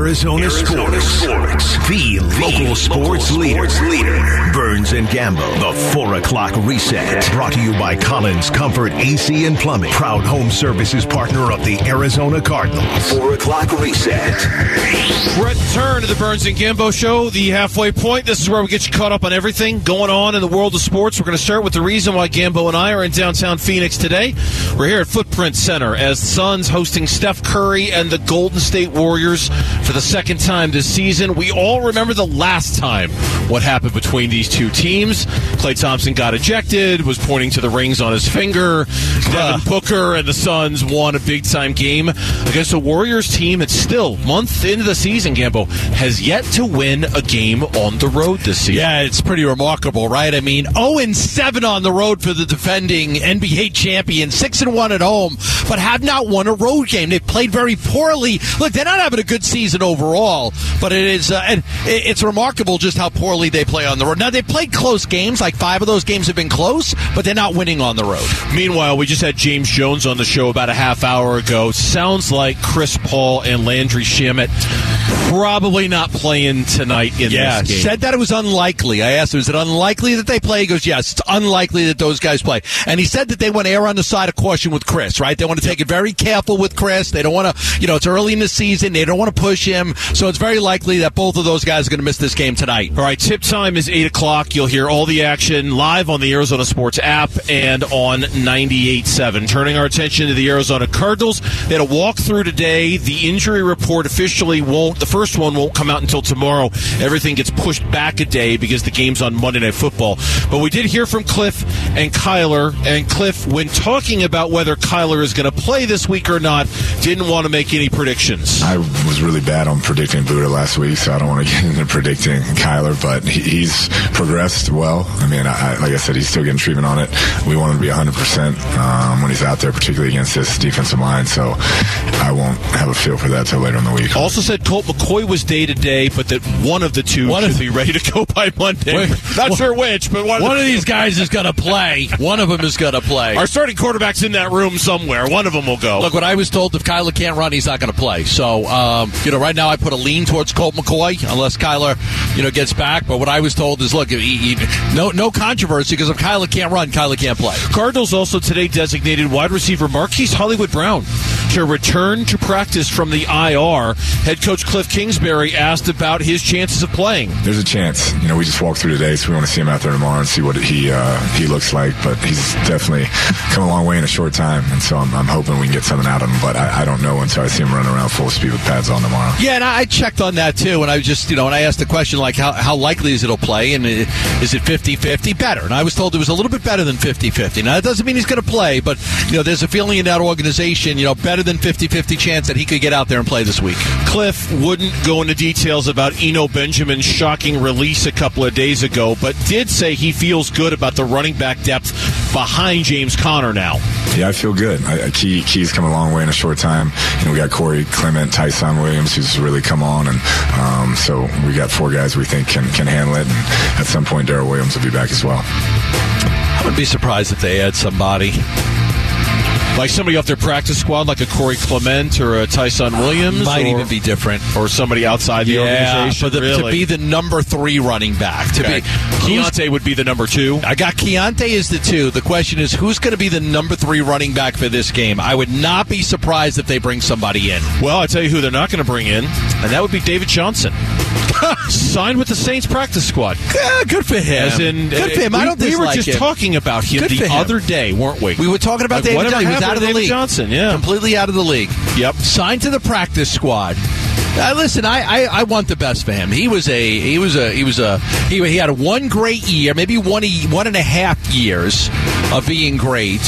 Arizona, Arizona sports. sports. The, local sports, leader. leader. Burns and Gambo. The 4 o'clock reset. Brought to you by Collins Comfort AC and Plumbing. Proud home services partner of the Arizona Cardinals. 4 o'clock reset. Return to the Burns and Gambo show, the halfway point. This is where we get you caught up on everything going on in the world of sports. We're going to start with the reason why Gambo and I are in downtown Phoenix today. We're here at Footprint Center as the Suns hosting Steph Curry and the Golden State Warriors for the second time this season. We all remember the last time what happened between these two teams. Klay Thompson got ejected, was pointing to the rings on his finger. Devin Booker and the Suns won a big time game against a Warriors team that's still month into the season, Gambo, has yet to win a game on the road this season. Yeah, it's pretty remarkable, right? I mean, 0 and 7 on the road for the defending NBA champion, 6 and 1 at home, but have not won a road game. They've played very poorly. Look, they're not having a good season overall, but it is uh, and it- it's remarkable just how poorly they play on the road. Now they played close games, like 5 of those games have been close, but they're not winning on the road. Meanwhile, we just had James Jones on the show about a half hour ago. Sounds like Chris Paul and Landry Shamet probably not playing tonight in Yeah, this game. said that it was unlikely. I asked him, is it unlikely that they play? He goes, yes, it's unlikely that those guys play. And he said that they want to err on the side of caution with Chris, right? They want to take it very careful with Chris. They don't want to, you know, it's early in the season. They don't want to push him. So it's very likely that both of those guys are going to miss this game tonight. All right, tip time is 8 o'clock. You'll hear all the action live on the Arizona Sports app and on 98.7. Turning our attention to the Arizona Cardinals. They had a walkthrough today. The injury report officially won't, the first one won't come out until tomorrow. Everything gets pushed back a day because the game's on Monday Night Football. But we did hear from Cliff and Kyler. And Cliff, when talking about whether Kyler is going to play this week or not, didn't want to make any predictions. I was really bad on predicting Buddha last week, so I don't want to get into predicting Kyler, but he, he's progressed well. I mean, I, like I said, he's still getting treatment on it. We want him to be 100% um, when he's out there, particularly against this defensive line, so I won't have a feel for that till later in the week. Also said Colt McCoy was day to day, but that one of the two One should of- be ready to go by Monday. Wait, Not one- sure which, but one, One of the- these guys is going to play. One of them is going to play. Our starting quarterback's in that room somewhere. One of them will go. Look, what I was told, if Kyler can't run, he's not going to play. So, um, you know, right now I put a lean towards Colt McCoy unless Kyler, you know, gets back. But what I was told is, look, he, he, no, no controversy because if Kyler can't run, Kyler can't play. Cardinals also today designated wide receiver Marquise Hollywood Brown to return to practice from the IR. Head coach Cliff Kingsbury asked about his chances of playing. There's a chance. You know, we just walked through today, so we want to see him out there tomorrow and see what he uh, he looks like. But he's definitely come a long way in a short time, and so I'm, I'm hoping we can get something out of him. But I, I don't know until I see him running around full speed with pads on tomorrow. Yeah, and I checked on that too, and I was just, you know, and I asked the question like, how, how likely is it he'll play, and is it 50-50? Better. And I was told it was a little bit better than 50-50. Now, that doesn't mean he's going to play, but, you know, there's a feeling in that organization, you know, better than 50-50 chance that he could get out there and play this week. Cliff wouldn't go into details about Eno Benjamin's shocking release a couple of days ago, but did say he feels good about the running back depth behind James Conner now. Yeah, I feel good. I, I- Key Key's come a long way in a short time. You know, we got Corey Clement, Ty'Son Williams, who's really come on, and um, so we got four guys we think can can handle it. And at some point, Darrel Williams will be back as well. I would be surprised if they add somebody. Like somebody off their practice squad, like a Corey Clement or a Ty'Son Williams, Might or, even be different. or somebody outside the organization. for the, really. to be the number three running back. To Okay. be Keaontay would be the number two. I got Keaontay is the two. The question is, who's going to be the number three running back for this game? I would not be surprised if they bring somebody in. Well, I tell you who they're not going to bring in, and that would be David Johnson. Signed with the Saints practice squad. Yeah, good for him. As in, good for him. I don't we were just him. talking about him Good the other day, weren't we? We were talking about Like, David Johnson. He was out of the David league. Johnson, yeah. completely out of the league. Yep. Signed to the practice squad. Uh, listen, I, I, I want the best for him. He was a he was a he was a he, he had a one great year, maybe one one and a half years of being great,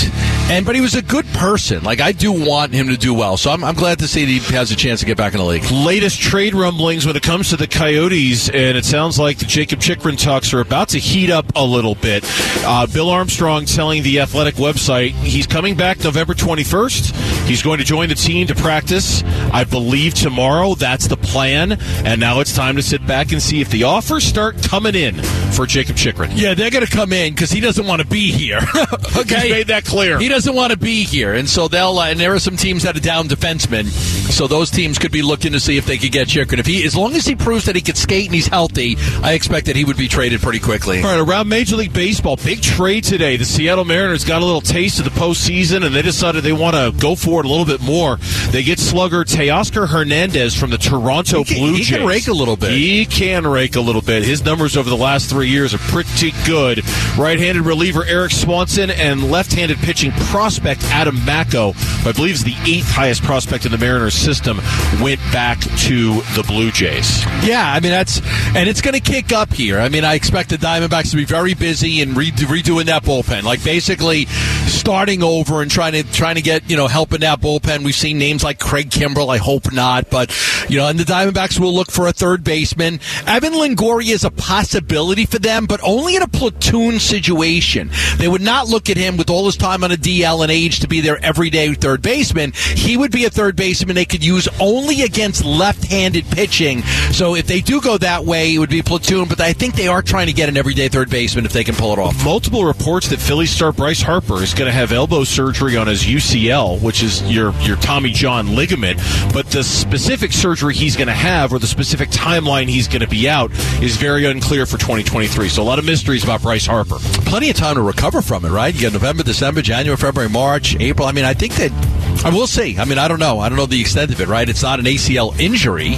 and but he was a good person. Like I do want him to do well, so I'm, I'm glad to see that he has a chance to get back in the league. latest trade rumblings when it comes to the Coyotes, and it sounds like the Jakob Chychrun talks are about to heat up a little bit. Uh, Bill Armstrong telling the Athletic website he's coming back November 21st. He's going to join the team to practice, I believe, tomorrow. That's the plan. And now it's time to sit back and see if the offers start coming in for Jakob Chychrun. Yeah, they're going to come in because he doesn't want to be here. okay, He's made that clear. He doesn't doesn't want to be here, and so they'll. Uh, and there are some teams that are down defensemen, so those teams could be looking to see if they could get Chychrun. If he, as long as he proves that he can skate and he's healthy, I expect that he would be traded pretty quickly. All right, around Major League Baseball, big trade today. The Seattle Mariners got a little taste of the postseason, and they decided they want to go for it a little bit more. They get slugger Teoscar Hernandez from the Toronto can- Blue Jays. he can rake a little bit. He can rake a little bit. His numbers over the last three years are pretty good. Right-handed reliever Erik Swanson and left-handed pitching prospect Adam Macko, who I believe is the eighth highest prospect in the Mariners system, went back to the Blue Jays. Yeah, I mean that's and it's going to kick up here. I mean, I expect the Diamondbacks to be very busy and re- redoing that bullpen, like basically starting over and trying to trying to get you know helping that bullpen. We've seen names like Craig Kimbrel. I hope not, but you know, and the Diamondbacks will look for a third baseman. Evan Longoria is a possibility for them, but only in a platoon situation. They would not look at him with all his time on a DL and age to be their everyday third baseman. He would be a third baseman they could use only against left-handed pitching. So if they do go that way, it would be platoon. But I think they are trying to get an everyday third baseman if they can pull it off. multiple reports that Philly star Bryce Harper is going to have elbow surgery on his UCL, which is your your Tommy John ligament. But the specific surgery he's going to have, or the specific timeline he's going to be out, is very unclear for 2023. So a lot of mysteries about Bryce Harper. Plenty of time to recover from it, right? You got November, December, January, February, March, April. I mean, I think that. I will see. I mean, I don't know. I don't know the extent of it, right? It's not an ACL injury.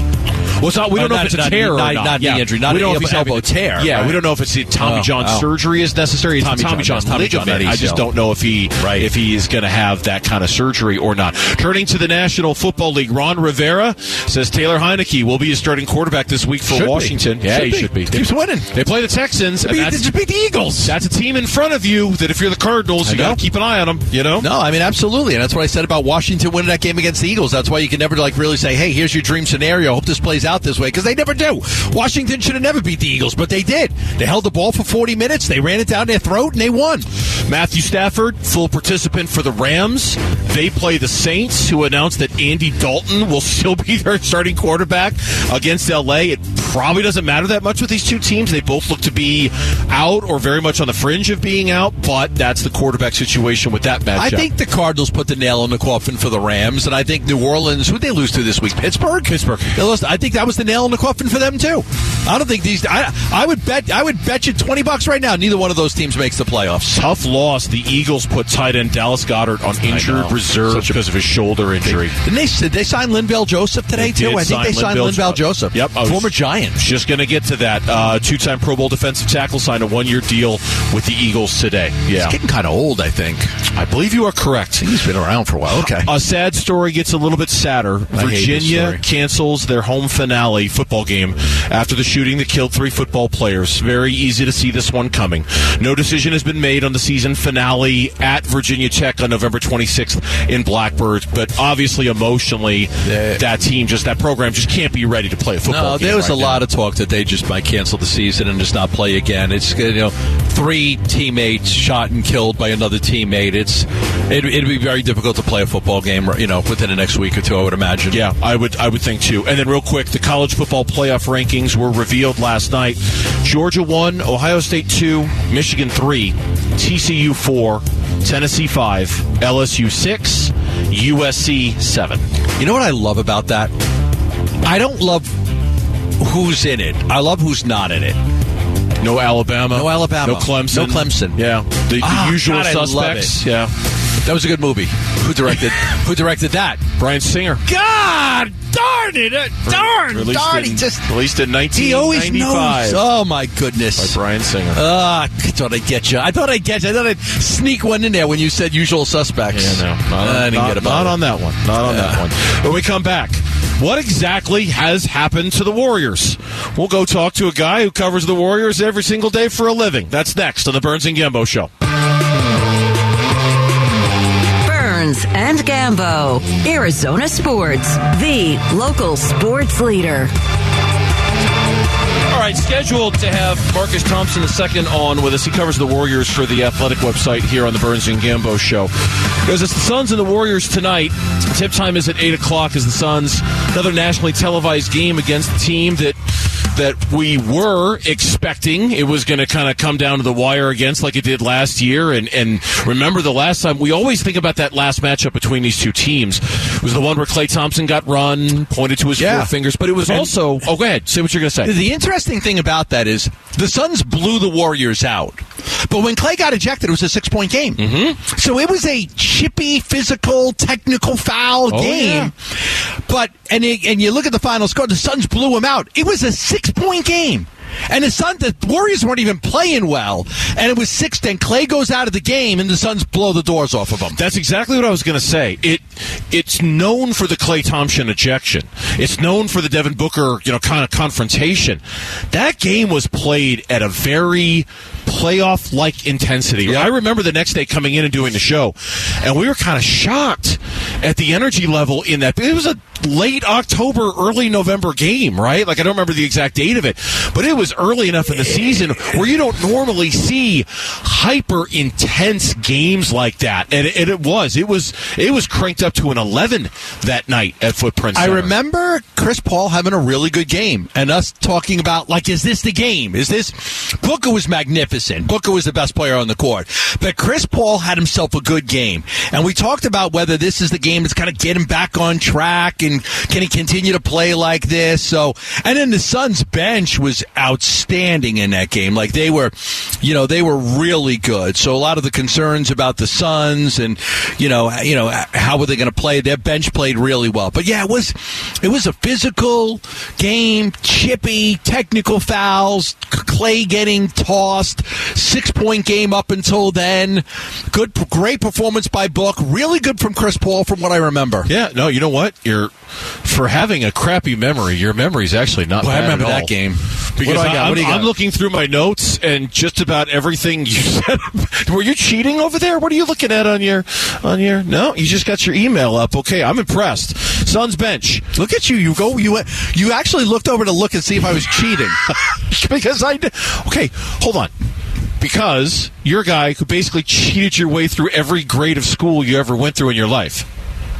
Well, it's not, we don't know not- if it's a tear or not- not. yeah. injury, not we don't know if he's elbow tear, Yeah, right. we don't know if it's a Tommy Oh, John oh. surgery is necessary. It's Tommy Tommy John, John, Tommy John, ligament. not I just don't know if he Right. if he is going to have that kind of surgery or not. Turning to the National Football League, Ron Rivera says Taylor Heinicke will be his starting quarterback this week for Should be. Washington. Yeah, he should be. Keeps winning. They play the Texans. and Beat, just beat the Eagles. that's a team in front of you that if you're the Cardinals, you got to keep an eye on them. You know. No, I mean absolutely, and that's what I said about Washington winning that game against the Eagles. That's why you can never like really say, "Hey, here's your dream scenario. Hope this plays out this way," because they never do. Washington should have never beat the Eagles, but they did. They held the ball for 40 minutes. They ran it down their throat, and they won. Matthew Stafford, full participant for the Rams. They play the Saints, who announced that Andy Dalton will still be their starting quarterback against LA. It probably doesn't matter that much with these two teams. They both look to be out or very much on the fringe of being out, but that's the quarterback situation with that matchup. I think the Cardinals put the nail in the coffin for the Rams, and I think New Orleans. Who'd they lose to this week? Pittsburgh. Pittsburgh. They lost, I think that was the nail in the coffin for them too. I don't think these. I, I would bet. I would bet you 20 bucks right now. Neither one of those teams makes the playoffs. tough loss. The Eagles put tight end Dallas Goedert on injured reserve because of his shoulder injury. Didn't they? Did they sign Linval Joseph today too? I think they sign signed Linval Joseph. Yep, former Giant. Just going to get to that. Uh, two-time Pro Bowl defensive tackle signed a one-year deal with the Eagles today. Yeah, He's getting kind of old, I think. I believe you are correct. He's been around for a while. Okay. A sad story gets a little bit sadder. this Virginia cancels their home finale football game after the shooting that killed three football players. Very easy to see this one coming. No decision has been made on the season finale at Virginia Tech on November 26th in Blacksburg, but obviously emotionally, Yeah. that team just that program just can't be ready to play a football No, there was right a now. lot of talk that they just might cancel the season and just not play again. It's you know three teammates shot and killed by another teammate. It's it, it'd be very difficult to play a football game, you know, within the next week or two. I would imagine. Yeah, I would I would think too. And then real quick, the college football playoff rankings were revealed last night. Georgia 1, Ohio State 2, Michigan 3, TCU 4, Tennessee 5, LSU 6, USC 7. You know what I love about that? I don't love who's in it. I love who's not in it. No Alabama. No Alabama. No Clemson. No Clemson. Yeah. The, the Ah, usual God, suspects. Yeah. That was a good movie. Who directed? who directed that? Bryan Singer. God darn it! Uh, darn, Released darn! in, He just released in he always 1995 knows. Oh my goodness! by Bryan Singer. Ah, I thought I'd get you. I thought I'd get you. I thought I'd sneak one in there when you said usual suspects. Yeah, no, not, I didn't not, get about not it. on that one. Not on that one. When we come back, what exactly has happened to the Warriors? We'll go talk to a guy who covers the Warriors every single day for a living. That's next on the Burns and Gambo Show. Burns and Gambo, Arizona Sports, the local sports leader. All right, scheduled to have Marcus Thompson the second on with us. He covers the Warriors for the Athletic website here on the Burns and Gambo show. Because it's the Suns and the Warriors tonight. Tip time is at 8 o'clock as the Suns, another nationally televised game against the team that that we were expecting it was going to kind of come down to the wire against like it did last year. And, and remember the last time we always think about that last matchup between these two teams it was the one where Klay Thompson got run, pointed to his Yeah. four fingers, but it was And- also. Oh, go ahead. Say what you're going to say. The interesting thing about that is the Suns blew the Warriors out. But when Klay got ejected, it was a six point game. Mm-hmm. So it was a chippy, physical, technical foul Oh, game. But, and, it, and you look at the final score, the Suns blew him out. It was a six point game. And the Sun, the Warriors weren't even playing well, and it was six. Then Klay goes out of the game, and the Suns blow the doors off of them. That's exactly what I was going to say. It it's known for the Klay Thompson ejection. It's known for the Devin Booker, you know, kind of confrontation. That game was played at a very playoff like intensity. I remember the next day coming in and doing the show, and we were kind of shocked at the energy level in that. It was a late October, early November game, right? Like I don't remember the exact date of it, but it was early enough in the season where you don't normally see hyper intense games like that, and it, and it was. It was. It was cranked up to an eleven that night at Footprint. Center. I remember Chris Paul having a really good game and us talking about, like, is this the game? Is this. Booker was magnificent. Booker was the best player on the court. But Chris Paul had himself a good game. And we talked about whether this is the game that's kind of get him back on track and can he continue to play like this? So, and then the Suns bench was outstanding in that game. Like, they were, you know, they were really good. So a lot of the concerns about the Suns and, you know, you know, how were they going to play? Their bench played really well. But yeah, it was it was a physical game, chippy, technical fouls, Klay getting tossed, six point game up until then. Good, great performance by Book. Really good from Chris Paul, from what I remember. Yeah, no, you know what? You're for having a crappy memory. Your memory's actually not. Boy, I remember at that game. Because What do I got? I'm, What do you got? I'm looking through my notes and just about everything you said. Were you cheating over there? What are you looking at on your on your? No, you just got your email up. Okay, I'm impressed. Suns bench Look at you. You go. You you actually looked over to look and see if I was cheating. because I. did- Okay, hold on. Because you're a guy who basically cheated your way through every grade of school you ever went through in your life.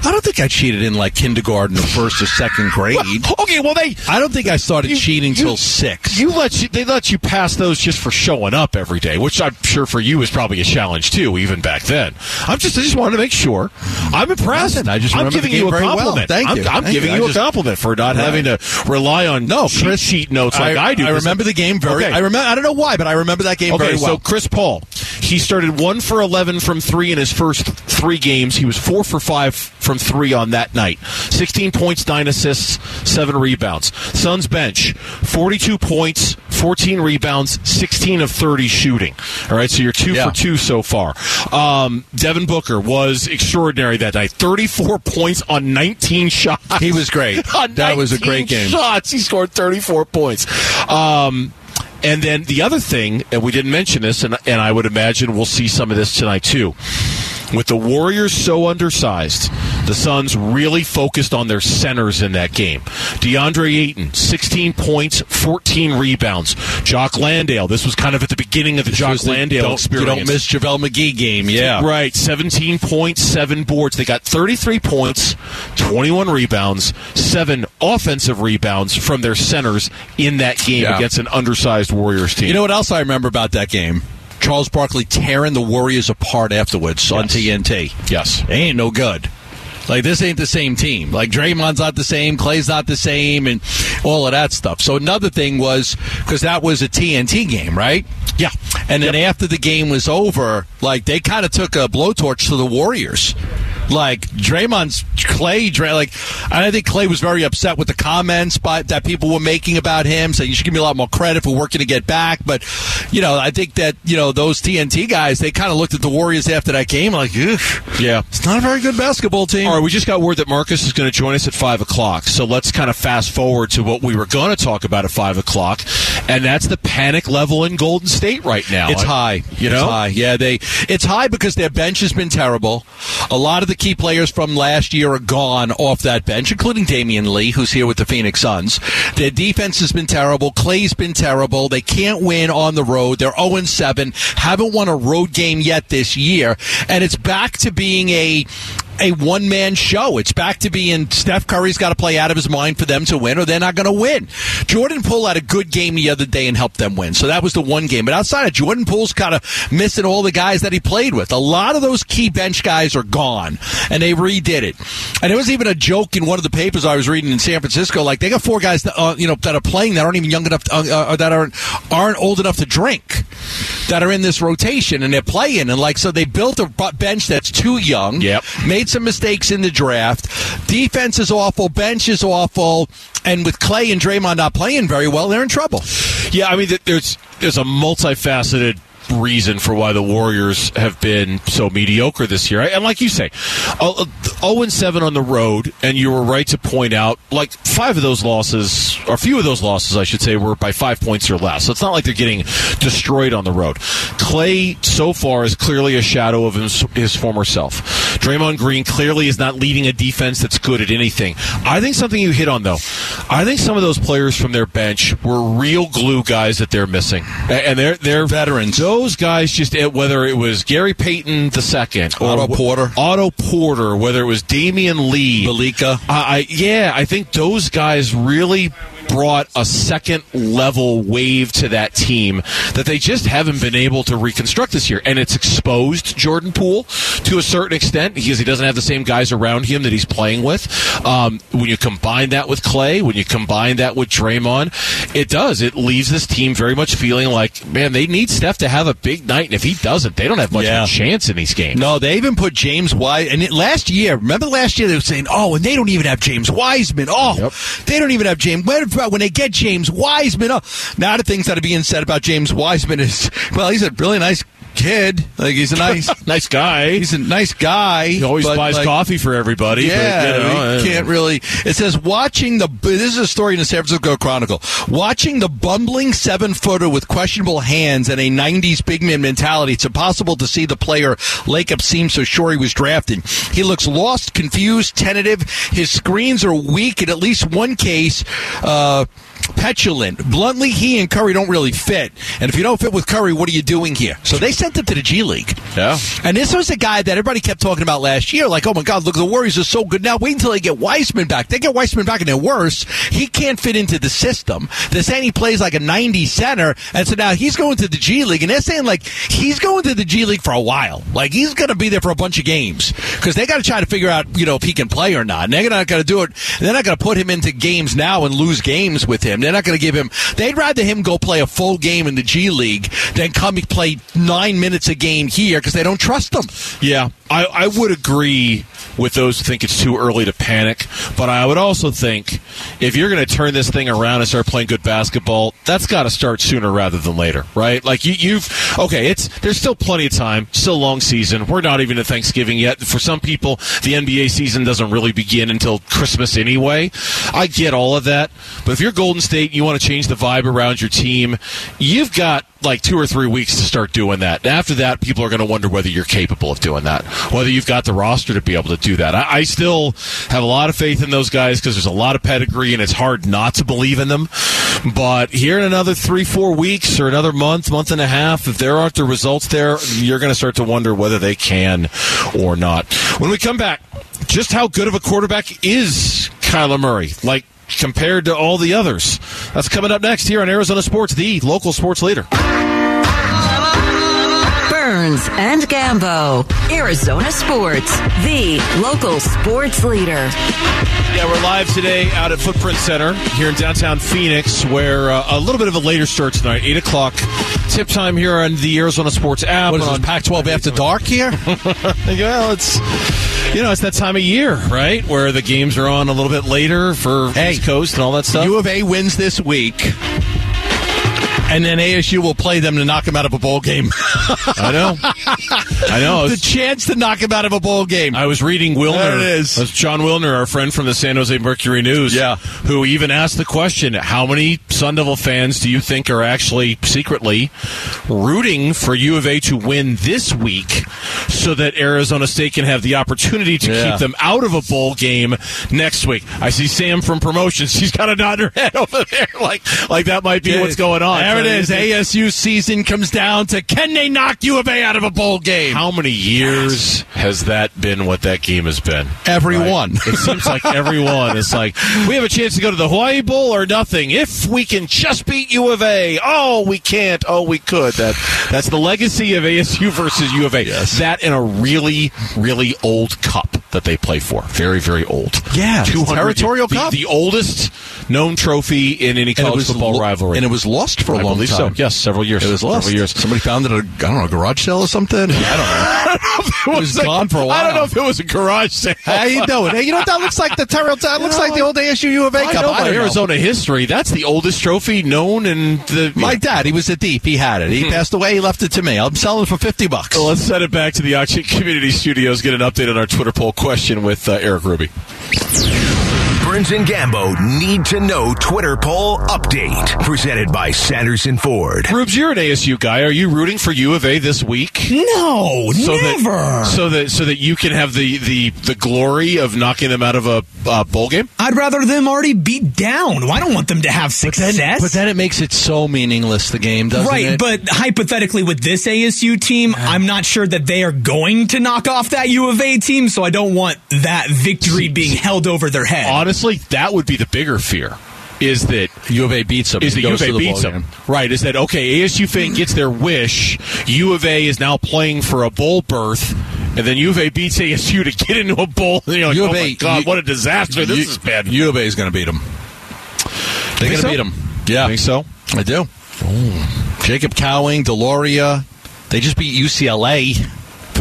I don't think I cheated in like kindergarten or first or second grade. Okay, well they I don't think I started You- cheating you- till six. You let you they let you pass those just for showing up every day, which I'm sure for you is probably a challenge too, even back then. I'm just I just wanted to make sure. I'm impressed. I just I'm giving you a very well. compliment. Thank I'm, you. I'm Thank giving you. you, I a just- compliment for not having to rely on No, cheat Chris- sheet notes like I, do. I remember the game very. Okay. I remember. I don't know why, but I remember that game Okay, very well. so Chris Paul, he started one for eleven from three in his first three games. He was four for five from three on that night. Sixteen points, nine assists, seven rebounds. Suns bench, forty-two points, fourteen rebounds, sixteen of thirty shooting. All right, so you're two Yeah. for two so far. Um, Devin Booker was extraordinary that night. Thirty-four points on nineteen shots. He was great. That was a great game. Shots. He scored 34 points. Um, and then the other thing, and we didn't mention this, and, and I would imagine we'll see some of this tonight too. With the Warriors so undersized, the Suns really focused on their centers in that game. DeAndre Ayton, 16 points, 14 rebounds. Jock Landale, this was kind of at the beginning of the Jock the- Landale don't, experience. You don't miss JaVale McGee game. Yeah. Right, 17 points, 7 boards. They got 33 points, 21 rebounds, 7 offensive rebounds from their centers in that game Yeah. against an undersized Warriors team. You know what else I remember about that game? Charles Barkley tearing the Warriors apart afterwards on TNT. Yes. They ain't no good. Like this ain't the same team. Like Draymond's not the same, Klay's not the same, and all of that stuff. So another thing was because that was a TNT game, right? Yeah. And then after the game was over, like they kind of took a blowtorch to the Warriors. Like Draymond's Klay, Dray, like I think Klay was very upset with the comments by, that people were making about him, saying you should give me a lot more credit for working to get back. But you know, I think that you know those TNT guys, they kind of looked at the Warriors after that game like, Ugh, Yeah. it's not a very good basketball team. All right, we just got word that Marcus is going to join us at 5 o'clock. So let's kind of fast forward to what we were going to talk about at 5 o'clock. And that's the panic level in Golden State right now. It's high. You it's know? high. Yeah, they. It's high because their bench has been terrible. A lot of the key players from last year are gone off that bench, including Damion Lee, who's here with the Phoenix Suns. Their defense has been terrible. Klay's been terrible. They can't win on the road. They're 0 7. Haven't won a road game yet this year, and it's back to being a a one man show. It's back to being Steph Curry's got to play out of his mind for them to win, or they're not going to win. Jordan Poole had a good game the other day and helped them win. So that was the one game. But outside of Jordan Poole's kind of missing all the guys that he played with. A lot of those key bench guys are gone, and they redid it. And there was even a joke in one of the papers I was reading in San Francisco. Like they got four guys that uh, you know that are playing that aren't even young enough, to, uh, uh, that aren't aren't old enough to drink, that are in this rotation and they're playing. And like so, they built a bench that's too young. Yep. Made some mistakes in the draft. Defense is awful. Bench is awful. And with Klay and Draymond not playing very well, they're in trouble. Yeah, I mean, there's there's a multifaceted reason for why the Warriors have been so mediocre this year. And like you say, uh, 0 7 on the road, and you were right to point out, like, five of those losses, or a few of those losses, I should say, were by five points or less. So it's not like they're getting destroyed on the road. Klay, so far, is clearly a shadow of his, his former self. Draymond Green clearly is not leading a defense that's good at anything. I think something you hit on, though, I think some of those players from their bench were real glue guys that they're missing. And they're, they're veterans. Those guys just, whether it was Gary Payton the second, Otto Porter, Otto Porter, whether it was Damion Lee, Malika, I, yeah, I think those guys really brought a second level wave to that team that they just haven't been able to reconstruct this year. And it's exposed Jordan Poole to a certain extent because he doesn't have the same guys around him that he's playing with. Um, when you combine that with Klay, when you combine that with Draymond, it does. It leaves this team very much feeling like, man, they need Steph to have a big night. And if he doesn't, they don't have much yeah. of a chance in these games. No, they even put James Wise. And it, last year, remember last year they were saying, oh, and they don't even have James Wiseman. Oh, yep. they don't even have James. When, when they get James Wiseman. Oh, now the things that are being said about James Wiseman is, well, he's a really nice kid. Like he's a nice, nice guy. He's a nice guy. He always buys like, coffee for everybody. Yeah, but, you know, he can't really. It says watching the. This is a story in the San Francisco Chronicle. Watching the bumbling seven footer with questionable hands and a '90s big man mentality. It's impossible to see the player Lacob seems so sure he was drafted. He looks lost, confused, tentative. His screens are weak. In at least one case. Uh, petulant. Bluntly, he and Curry don't really fit. And if you don't fit with Curry, what are you doing here? So they sent him to the G League. Yeah. And this was a guy that everybody kept talking about last year. Like, oh my God, look, the Warriors are so good now. Wait until they get Wiseman back. They get Wiseman back and they're worse. He can't fit into the system. They're saying he plays like a 90 center. And so now he's going to the G League. And they're saying, like, he's going to the G League for a while. Like, he's going to be there for a bunch of games. Because they got to try to figure out, you know, if he can play or not. And they're not going to do it. They're not going to put him into games now and lose games with him. They're not going to give him They'd rather him go play a full game in the G League than come play nine minutes a game here because they don't trust him. Yeah, I, I would agree with those who think it's too early to panic, but I would also think if you're going to turn this thing around and start playing good basketball, that's got to start sooner rather than later, right? Like you, you've okay, it's there's still plenty of time, still long season. We're not even at Thanksgiving yet. For some people, the NBA season doesn't really begin until Christmas anyway. I get all of that, but if you're Golden State, you want to change the vibe around your team, you've got like two or three weeks to start doing that. After that, people are going to wonder whether you're capable of doing that, whether you've got the roster to be able to do that. I, I still have a lot of faith in those guys because there's a lot of pedigree and it's hard not to believe in them. But here in another three, four weeks or another month, month and a half, if there aren't the results there, you're going to start to wonder whether they can or not. When we come back, just how good of a quarterback is Kyler Murray? Like, compared to all the others. That's coming up next here on Arizona Sports, the local sports leader. Burns and Gambo, Arizona Sports, the local sports leader. Yeah, we're live today out at Footprint Center here in downtown Phoenix, where uh, a little bit of a later start tonight, 8 o'clock tip time here on the Arizona Sports app. What is this, Pac 12 after dark here? well, it's you know, it's that time of year, right? Where the games are on a little bit later for hey, East Coast and all that stuff. U of A wins this week and then ASU will play them to knock them out of a bowl game. I know. I know. the chance to knock them out of a bowl game. I was reading Wilner. There it is. That's Jon Wilner, our friend from the San Jose Mercury News. Yeah. Who even asked the question how many Sun Devil fans do you think are actually secretly rooting for U of A to win this week so that Arizona State can have the opportunity to yeah. keep them out of a bowl game next week? I see Sam from promotions. She's got a nod in her head over there like, like that might be yeah. what's going on There it is. ASU season comes down to can they knock U of A out of a bowl game? How many years has that been what that game has been? Every Right. one. It seems like every one. It's like we have a chance to go to the Hawaii Bowl or nothing. If we can just beat U of A, oh we can't. Oh we could. That that's the legacy of ASU versus U of A. That in a really really old cup that they play for. Very very old. Yeah, territorial the, cup. the oldest known trophy in any college football lo- rivalry. and it was lost for a I long time. so. Yes, several years. It was lost. Several years. Somebody found it at a, I don't know, a garage sale or something. I don't know. It was gone for a while. I don't know if it was a garage sale. How you doing? Hey, you know what that looks like? The terri- that looks like the old ASU U of A I cup. I don't know. Arizona history. That's the oldest trophy known in the. My dad, he was a deep. He had it. He passed away. He left it to me. I'm selling it for fifty bucks. Well, let's send it back to the Auction Community Studios. Get an update on our Twitter poll question with uh, Eric Ruby. Burns and Gambo need to know Twitter poll update. Presented by Sanderson Ford. Rubes, you're an ASU guy. Are you rooting for U of A this week? No, So never. That, so that so that you can have the, the, the glory of knocking them out of a uh, bowl game. I'd rather them already beat down. I don't want them to have success. But then it makes it so meaningless. The game doesn't it? right, it? but hypothetically, with this ASU team, I'm not sure that they are going to knock off that U of A team, so I don't want that victory being held over their head. Honestly, that would be the bigger fear. Is that U of A beats them. is that U of A the beats them. game. Right. Is that okay? ASU fan gets their wish. U of A is now playing for a bowl berth, and then U of A beats ASU to get into a bowl. And you're like, U of oh A, my god, you- what a disaster! This is bad. U of A is going to beat them. They're going to so? beat them. Yeah, think so? I do. Jacob Cowing, de Laura, they just beat UCLA.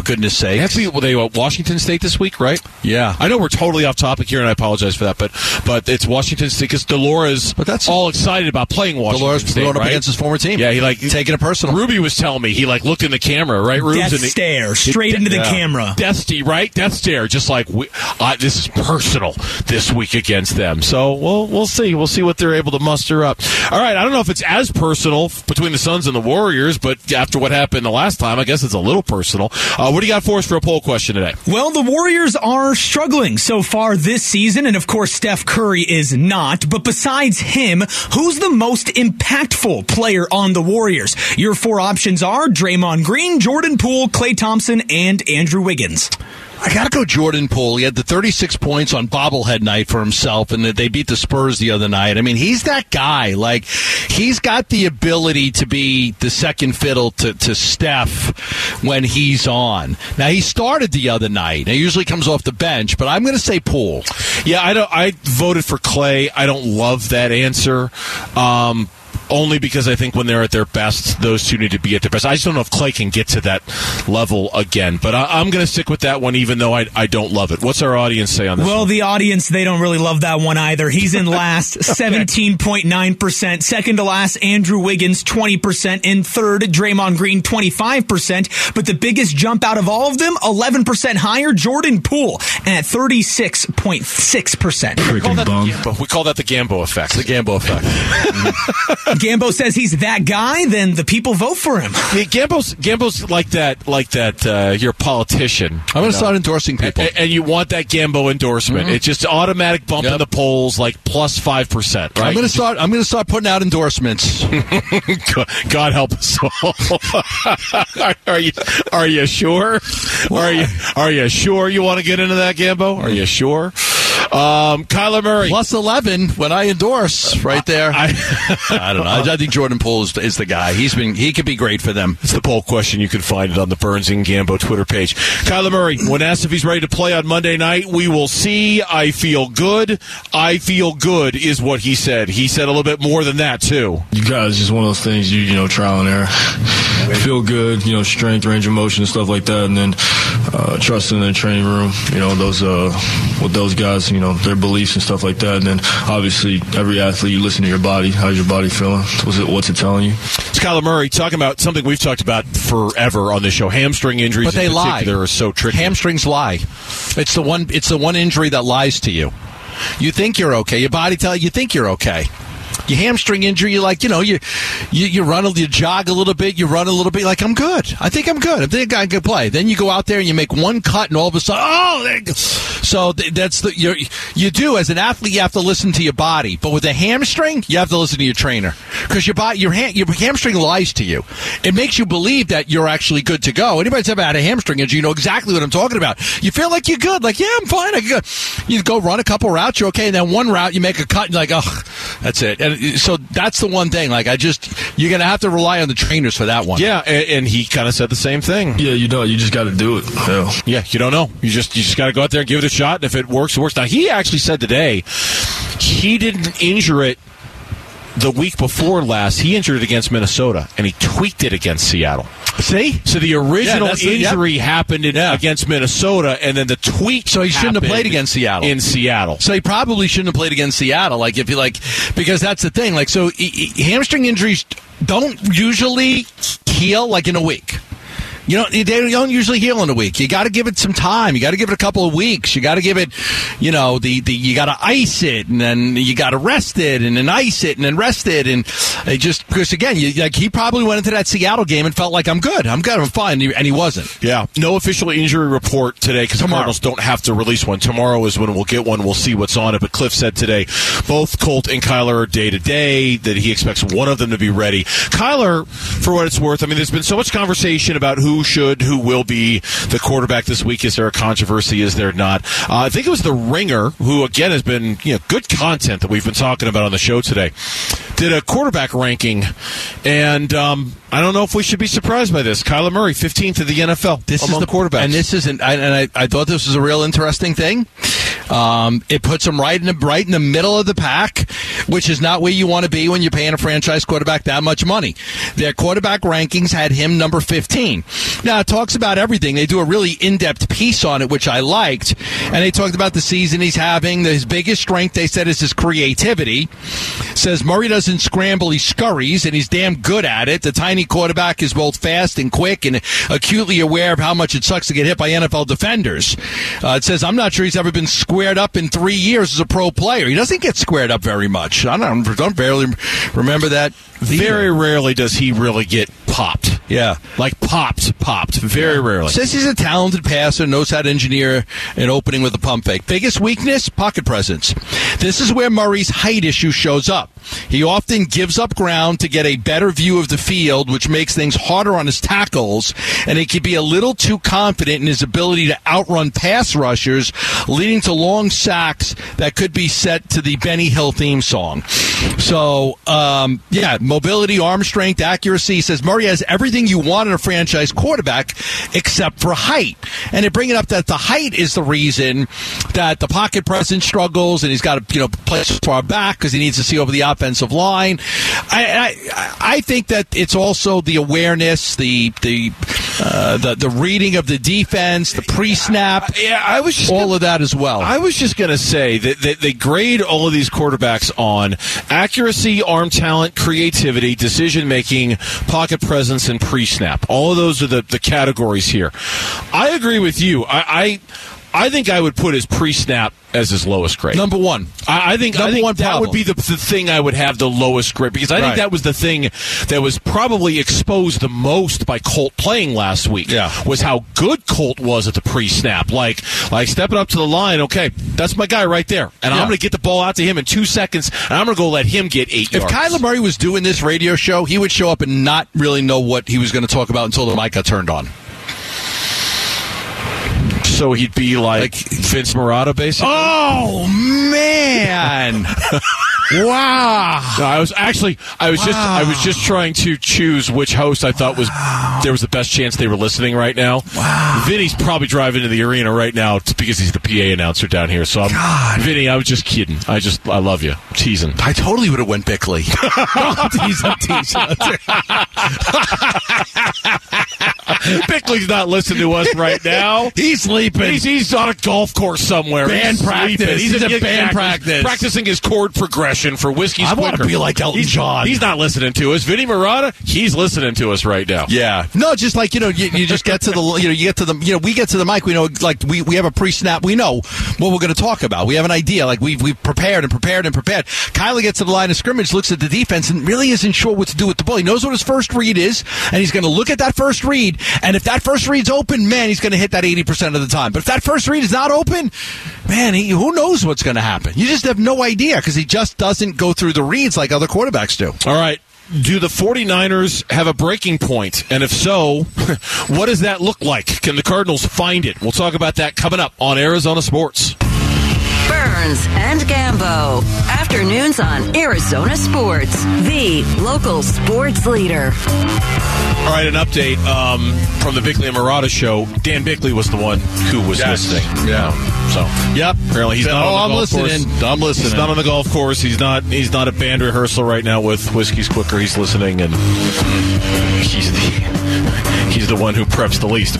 For goodness sake, That's the, well, they uh, Washington State this week, right? Yeah. I know we're totally off topic here, and I apologize for that, but but it's Washington State because Dolores, But that's- all excited about playing Washington Dolores State, going up against his former team. Yeah, he like taking it personal. Ruby was telling me he like looked in the camera, right? Rubes, Death and he- stare straight into the Yeah. camera. Death right? Death stare, just like we, uh, this is personal this week against them. So we'll we'll see. We'll see what they're able to muster up. All right, I don't know if it's as personal between the Suns and the Warriors, but after what happened the last time, I guess it's a little personal. Uh, what do you got for us for a poll question today? Well, the Warriors are struggling so far this season, and of course, Steph Curry is not. But besides him, who's the most impactful player on the Warriors? Your four options are Draymond Green, Jordan Poole, Klay Thompson, and Andrew Wiggins. I got to go Jordan Poole. He had the 36 points on bobblehead night for himself, and they beat the Spurs the other night. I mean, he's that guy. Like, he's got the ability to be the second fiddle to, to Steph when he's on. Now, he started the other night. He usually comes off the bench, but I'm going to say Poole. Yeah, I don't. I voted for Klay. I don't love that answer. Um, only because I think when they're at their best, those two need to be at their best. I just don't know if Klay can get to that level again. But I, I'm going to stick with that one, even though I, I don't love it. What's our audience say on this? Well, one? the audience, they don't really love that one either. He's in last, 17.9%. Second to last, Andrew Wiggins, 20%. In third, Draymond Green, 25%. But the biggest jump out of all of them, 11% higher, Jordan Poole at 36.6%. we call, that the Gambo, we call that the Gambo effect. The Gambo effect. Mm-hmm. Gambo says he's that guy, then the people vote for him. Yeah, Gambo's Gambo's like that, like that. Uh, you're a politician. I'm going to start endorsing people. and, and you want that Gambo endorsement. It's just automatic bump in the polls, like plus five percent. Right? I'm going to start. I'm going to start putting out endorsements. God- God help us all. are you are you sure? Are you are you sure you want to get into that Gambo? Are you sure? Um, Kyler Murray. Plus 11 when I endorse right there. I, don't know. I, I think Jordan Poole is, is the guy. He's been. He could be great for them. It's the poll question. You can find it on the Burns and Gambo Twitter page. Kyler Murray, when asked if he's ready to play on Monday night, we will see. I feel good. I feel good is what he said. He said a little bit more than that too. You guys, just one of those things you you know trial and error. Feel good, you know, strength, range of motion, and stuff like that, and then uh, trusting in the training room. You know, those uh, with those guys, you know, their beliefs and stuff like that. And then obviously, every athlete, you listen to your body. How's your body feeling? What's it, what's it telling you? It's Kyler Murray talking about something we've talked about forever on this show. Hamstring injuries, But they in lie. They're so tricky. Hamstrings lie. It's the one. It's the one injury that lies to you. You think you're okay. Your body tell you think you're okay. Your hamstring injury, you like, you know, you, you you run, you jog a little bit, you run a little bit, like I'm good. I think I'm good. I think I can play. Then you go out there and you make one cut, and all of a sudden, oh. So that's the you you do as an athlete. You have to listen to your body, but with a hamstring, you have to listen to your trainer because your body, your hand, your hamstring lies to you. It makes you believe that you're actually good to go. Anybody's ever had a hamstring injury, you know exactly what I'm talking about. You feel like you're good, like yeah, I'm fine. I can go. You go run a couple routes, you're okay, and then one route you make a cut, and you're like, oh, that's it. And so that's the one thing. Like I just, you're gonna have to rely on the trainers for that one. Yeah, and, and he kind of said the same thing. Yeah, you know, you just got to do it. Yeah. Yeah, you don't know. You just you just got to go out there and give it a shot, and if it works, it works. Now he actually said today he didn't injure it the week before last. He injured it against Minnesota, and he tweaked it against Seattle. See, So the original the- injury happened in, Yeah. against Minnesota, and then the tweak. So he shouldn't have played against Seattle. In Seattle, So he probably shouldn't have played against Seattle. Like if you like, because that's the thing. Like so, e- e- hamstring injuries don't usually heal like in a week. You know, they don't usually heal in a week. You got to give it some time. You got to give it a couple of weeks. You got to give it, you know, the, the you got to ice it and then you got to rest it and then ice it and then rest it and it just because again, you, like he probably went into that Seattle game and felt like I'm good, I'm good, I'm fine, and he, and he wasn't. Yeah, no official injury report today because the. Cardinals don't have to release one. Tomorrow is when we'll get one. We'll see what's on it. But Cliff said today both Colt and Kyler are day to day, that he expects one of them to be ready. Kyler, for what it's worth, I mean, there's been so much conversation about who should, who will be the quarterback this week. Is there a controversy? Is there not? Uh, I think it was The Ringer, who again has been you know good content that we've been talking about on the show today, did a quarterback ranking, and um, I don't know if we should be surprised by this. Kyler Murray, 15th of the NFL This among is the quarterbacks. and this isn't. I, and I, I thought this was a real interesting thing. Um, it puts him right in the right in the middle of the pack, which is not where you want to be when you're paying a franchise quarterback that much money. Their quarterback rankings had him number 15. Now it talks about everything. They do a really in-depth piece on it, which I liked, and they talked about the season he's having. His biggest strength, they said, is his creativity. Says Murray doesn't scramble, he scurries, and he's damn good at it. The tiny quarterback is both fast and quick and acutely aware of how much it sucks to get hit by NFL defenders. Uh, it says, I'm not sure he's ever been squared up in three years as a pro player. He doesn't get squared up very much. I don't, don't barely remember that. Very rarely does he really get popped. Yeah. Like popped, popped. Very rarely. Says he's a talented passer, knows how to engineer an opening with a pump fake. Biggest weakness, pocket presence. This is where Murray's height issue shows up. He often gives up ground to get a better view of the field, which makes things harder on his tackles, and he can be a little too confident in his ability to outrun pass rushers, leading to long sacks that could be set to the Benny Hill theme song. So, um, yeah, mobility, arm strength, accuracy. He says Murray has everything you want in a franchise quarterback except for height. And they bring it up that the height is the reason that the pocket presence struggles and he's got to, you know, play far back because he needs to see over the offensive line. I, I, I think that it's also the awareness, the, the, uh, the, the reading of the defense, the pre-snap. Yeah, I was just all gonna- of that as well. I was just going to say that, that they grade all of these quarterbacks on accuracy, arm talent, creativity, decision making, pocket presence, and pre snap. All of those are the, the categories here. I agree with you. I, I I think I would put his pre snap as his lowest grade. Number one. I, I think, I Number think one that would be the, the thing I would have the lowest grade because I think that was the thing that was probably exposed the most by Colt playing last week. Yeah. was how good Colt was at the pre-snap. Like, like stepping up to the line. Okay, that's my guy right there, and Yeah. I'm going to get the ball out to him in two seconds, and I'm going to go let him get eight If yards. Kyler Murray was doing this radio show, he would show up and not really know what he was going to talk about until the mic got turned on. So he'd be like, Like- Vince Marotta, basically. Oh man! wow. No, I was actually I was just I was just trying to choose which host I thought was there was the best chance they were listening right now. Wow. Vinny's probably driving to the arena right now because he's the PA announcer down here. So I'm Vinny, I was just kidding. I just I love you. I'm teasing. I totally would have went Bickley. Teasing, teasing. Bickley's not listening to us right now. He's sleeping. He's, he's on a golf course somewhere. Band He's practice. sleeping. He's at band practice. Practicing his chord progression for whiskey's I wanna be like Elton he's, John. He's not listening to us. Vinny Marotta, he's listening to us right now. Yeah. No, just like, you know, you, you just get to the, you know, you get to the, you know, we get to the mic, we know, like, we, we have a pre snap, we know what we're going to talk about. We have an idea, like, we've, we've prepared and prepared and prepared. Kyler gets to the line of scrimmage, looks at the defense, and really isn't sure what to do with the ball. He knows what his first read is, and he's going to look at that first read, read. And if that first read's open, man, he's going to hit that 80% of the time. But if that first read is not open, man, he, who knows what's going to happen? You just have no idea because he just doesn't go through the reads like other quarterbacks do. All right. Do the 49ers have a breaking point? And if so, what does that look like? Can the Cardinals find it? We'll talk about that coming up on Arizona Sports. Burns and Gambo. Afternoons on Arizona Sports, the local sports leader. All right, an update um, from the Bickley and Marotta show. Dan Bickley was the one who was Yes. listening. Yeah. So, Yep. apparently he's not Oh, on the I'm golf listening. course. I'm listening. He's not on the golf course. He's not. He's not at band rehearsal right now with Whiskey's Quicker. He's listening, and he's the the one who preps the least.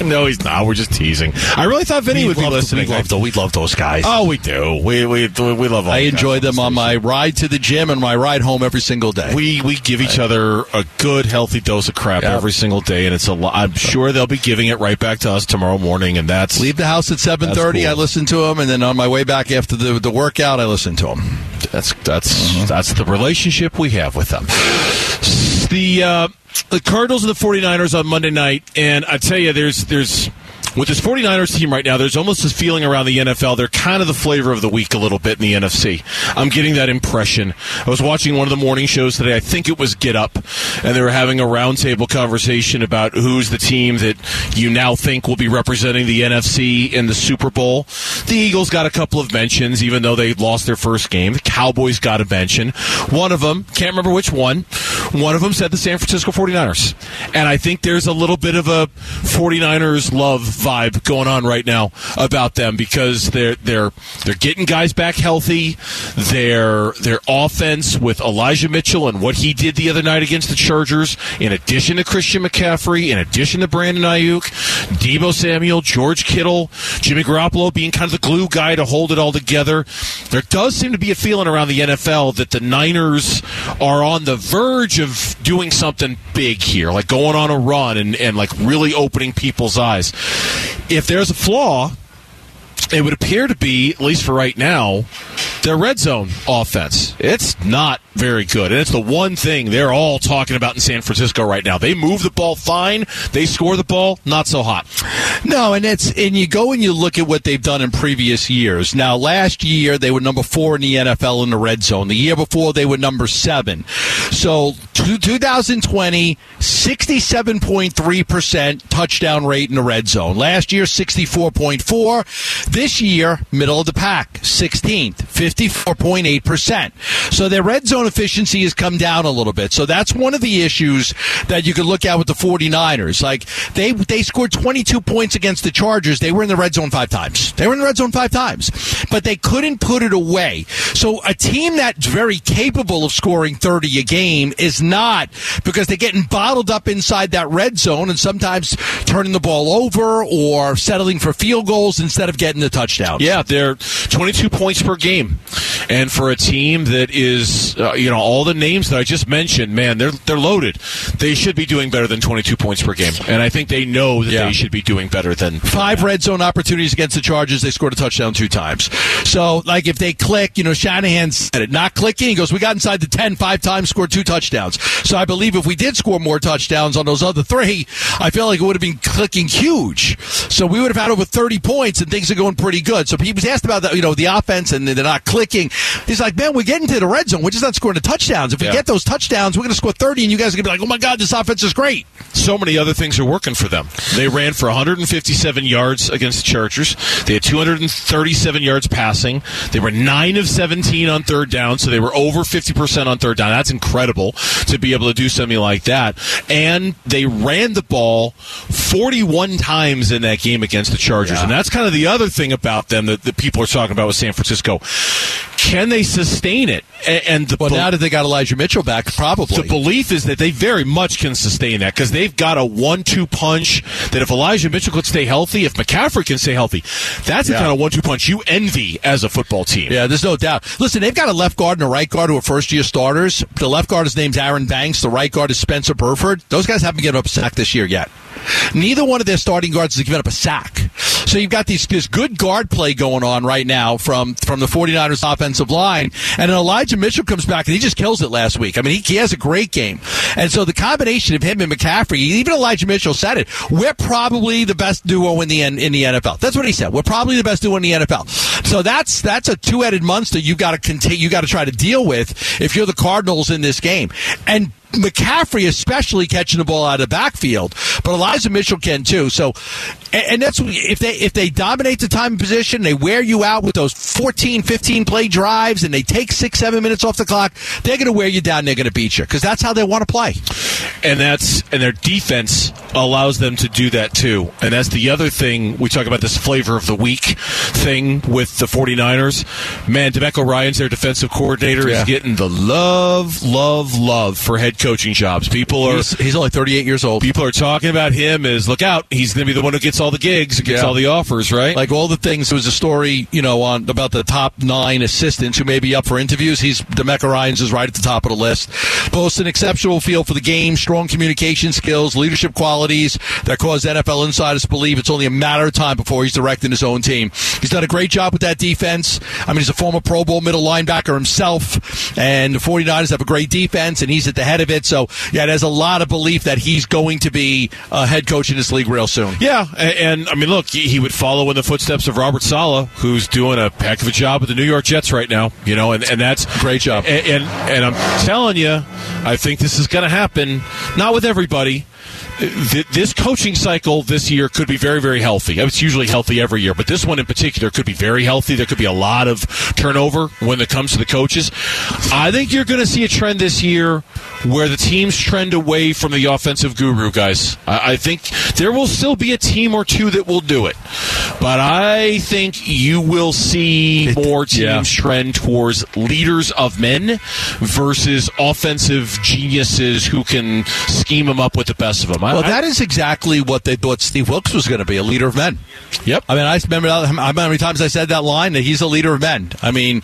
no, he's not. We're just teasing. I really thought Vinny would be listening. We love, the- we love those guys. oh, we do. We we we love. All I enjoy them on my ride to the gym and my ride home every single day. We we give each other a good healthy dose of crap Yep. every single day, and it's a lot. I'm sure they'll be giving it right back to us tomorrow morning, and that's Leave the house at 7:30. Cool. I listen to them, and then on my way back after the the workout, I listen to them. That's that's that's the relationship we have with them. The uh, the Cardinals and the 49ers on Monday night, and I tell you, there's there's with this 49ers team right now, there's almost this feeling around the NFL. They're kind of the flavor of the week a little bit in the NFC. I'm getting that impression. I was watching one of the morning shows today. I think it was Get Up, and they were having a roundtable conversation about who's the team that you now think will be representing the NFC in the Super Bowl. The Eagles got a couple of mentions, even though they lost their first game. The Cowboys got a mention. One of them, can't remember which one, one of them said the San Francisco 49ers. And I think there's a little bit of a 49ers love vibe going on right now about them because they're they're they're getting guys back healthy. Their their offense with Elijah Mitchell and what he did the other night against the Chargers, in addition to Christian McCaffrey, in addition to Brandon Aiyuk, Deebo Samuel, George Kittle, Jimmy Garoppolo being kind of the glue guy to hold it all together. There does seem to be a feeling around the NFL that the Niners are on the verge of doing something big here, like going on a run and, and like really opening people's eyes. If there's a flaw, it would appear to be, at least for right now, their red zone offense. It's not very good. And it's the one thing they're all talking about in San Francisco right now. They move the ball fine, they score the ball, not so hot. No, and it's and you go and you look at what they've done in previous years. Now, last year they were number four in the NFL in the red zone. The year before they were number seven. So, two- 2020, 67.3 percent touchdown rate in the red zone. Last year, 64.4. This year, middle of the pack, 16th, 54.8 percent. So their red zone efficiency has come down a little bit. So that's one of the issues that you could look at with the 49ers. Like they they scored 22 points against the Chargers. They were in the red zone five times. They were in the red zone five times, but they couldn't put it away. So a team that's very capable of scoring 30 a game is not because they're getting bottled up inside that red zone and sometimes turning the ball over or settling for field goals instead of getting the touchdown. Yeah, they're 22 points per game. And for a team that is, uh, you know, all the names that I just mentioned, man, they're they're loaded. They should be doing better than 22 points per game. And I think they know that Yeah. they should be doing better than five red zone opportunities against the Chargers. They scored a touchdown two times. So, like, if they click, you know, Shanahan said it. Not clicking, he goes, we got inside the 10 five times, scored two touchdowns. So I believe if we did score more touchdowns on those other three, I feel like it would have been clicking huge. So we would have had over 30 points and things are going pretty good. So he was asked about that, you know, the offense and they're not clicking. He's like, man, we're getting to the red zone. We're just not scoring the touchdowns. If we Yeah. get those touchdowns, we're going to score 30 and you guys are going to be like, oh my God, this offense is great. so many other things are working for them. They ran for 157 yards against the Chargers. They had 237 yards passing. They were 9 of 17 on third down, so they were over 50% on third down. That's incredible to be able to do something like that. And they ran the ball 41 times in that game against the Chargers. And that's kind of the other thing about them that, that people are talking about with San Francisco. Can they sustain it? And the Well, now that they got Elijah Mitchell back, probably. the belief is that they very much can sustain that because they've got a one-two punch. That if Elijah Mitchell could stay healthy, if McCaffrey can stay healthy, that's the Yeah. kind of one-two punch you envy as a football team. Yeah, there's no doubt. Listen, they've got a left guard and a right guard who are first year starters. The left guard is named Aaron Banks. The right guard is Spencer Burford. Those guys haven't given up a sack this year yet. Neither one of their starting guards has given up a sack. So you've got these this good guard play going on right now from from the 49ers offensive line, and then Elijah Mitchell comes back and he just kills it last week. I mean, he, he has a great game, and so the combination of him and McCaffrey, even Elijah Mitchell said it. We're probably the best duo in the in the NFL. That's what he said. We're probably the best duo in the NFL. So that's that's a two headed monster you got to continue. You got to try to deal with if you're the Cardinals in this game, and McCaffrey, especially catching the ball out of the backfield, but Elijah Mitchell can too. So, and, that's if they if they dominate the time and position, they wear you out with those 14, 15 play drives, and they take six, seven minutes off the clock. They're going to wear you down. They're going to beat you because that's how they want to play. And that's and their defense allows them to do that too. And that's the other thing we talk about this flavor of the week thing with the 49ers. Man, DeMeco Ryans their defensive coordinator yeah. is getting the love, love, love for head coaching jobs. People are he's, he's, only 38 years old. People are talking about him as look out, he's going to be the one who gets all the gigs, gets yeah. all the offers, right? Like all the things. There was a story, you know, on about the top nine assistants who may be up for interviews. He's DeMeco Ryans is right at the top of the list. Boasts an exceptional feel for the game, strong communication skills, leadership qualities that cause NFL insiders to believe it's only a matter of time before he's directing his own team. He's done a great job with that defense. I mean, he's a former Pro Bowl middle linebacker himself, and the 49ers have a great defense, and he's at the head of it. So, yeah, there's a lot of belief that he's going to be a head coach in this league real soon. Yeah, and, I mean, look, he would follow in the footsteps of Robert Saleh, who's doing a heck of a job with the New York Jets right now. You know, and, and that's great job. And, and, and I'm telling you, I think this is going to happen. Not with everybody this coaching cycle this year could be very, very healthy. It's usually healthy every year, but this one in particular could be very healthy. There could be a lot of turnover when it comes to the coaches. I think you're going to see a trend this year where the teams trend away from the offensive guru, guys. I think there will still be a team or two that will do it, but I think you will see more teams yeah. trend towards leaders of men versus offensive geniuses who can scheme them up with the best of them. I, well, that is exactly what they thought Steve Wilks was going to be a leader of men. Yep. I mean, I remember how many times I said that line that he's a leader of men. I mean,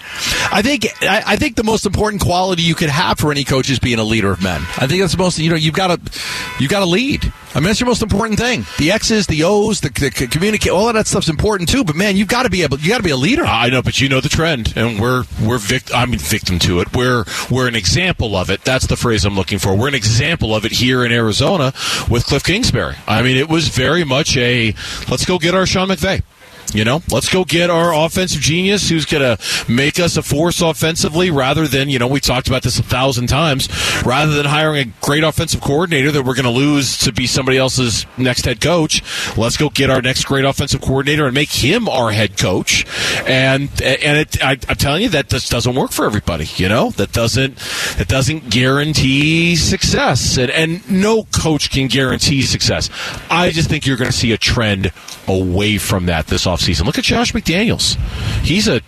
I think I, I think the most important quality you could have for any coach is being a leader of men. I think that's the most. You know, you've got to you've got to lead. I mean, that's your most important thing. The X's, the O's, the, the communicate, all of that stuff's important too. But man, you've got to be able, you got to be a leader. I know, but you know the trend, and we're we're vict- I'm victim to it. We're we're an example of it. That's the phrase I'm looking for. We're an example of it here in Arizona with Cliff Kingsbury. I mean, it was very much a let's go get our Sean McVay. You know, let's go get our offensive genius who's going to make us a force offensively rather than, you know, we talked about this a thousand times, rather than hiring a great offensive coordinator that we're going to lose to be somebody else's next head coach. Let's go get our next great offensive coordinator and make him our head coach. And, and it, I, I'm telling you, that just doesn't work for everybody, you know, that doesn't, that doesn't guarantee success. And, and no coach can guarantee success. I just think you're going to see a trend away from that this offseason offseason. Look at Josh McDaniels. He's a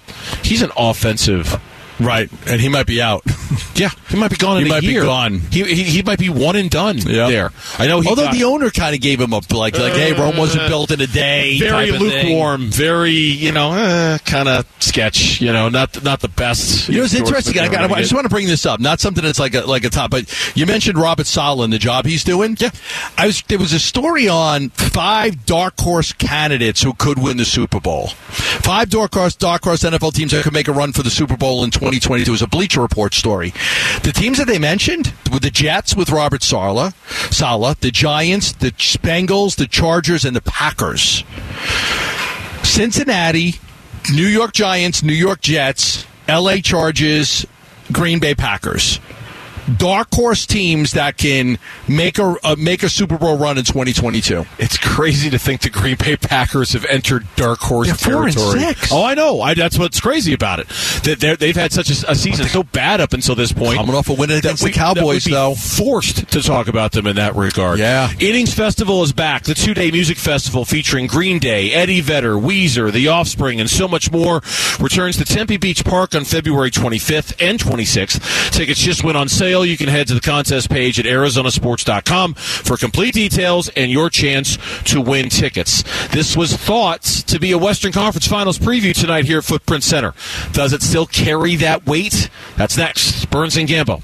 he's an offensive Right, and he might be out. yeah, he might be gone. he in might year. be gone. He, he, he might be one and done yep. there. I know. Although got, the owner kind of gave him a like like, uh, hey, Rome wasn't built in a day. Very lukewarm. Very you know, eh, kind of sketch. You know, not not the best. You know, it's interesting. I, got, I just want to bring this up. Not something that's like a like a top, but you mentioned Robert Saleh and the job he's doing. Yeah, I was. There was a story on five dark horse candidates who could win the Super Bowl. Five dark horse dark horse NFL teams that could make a run for the Super Bowl in 2022. It was a Bleacher Report story. The teams that they mentioned were the Jets with Robert Saleh, Saleh, the Giants, the Bengals, the Chargers, and the Packers. Cincinnati, New York Giants, New York Jets, LA Chargers, Green Bay Packers dark horse teams that can make a uh, make a Super Bowl run in 2022. It's crazy to think the Green Bay Packers have entered dark horse They're territory. Oh, I know. I, that's what's crazy about it. That they've had such a, a, season so bad up until this point. Coming off a win against we, the Cowboys, though, forced to talk about them in that regard. Yeah. Innings Festival is back. The two day music festival featuring Green Day, Eddie Vedder, Weezer, The Offspring, and so much more returns to Tempe Beach Park on February 25th and 26th. Tickets just went on you can head to the contest page at arizonasports.com for complete details and your chance to win tickets. This was thought to be a Western Conference Finals preview tonight here at Footprint Center. Does it still carry that weight? That's next. Burns and Gambo.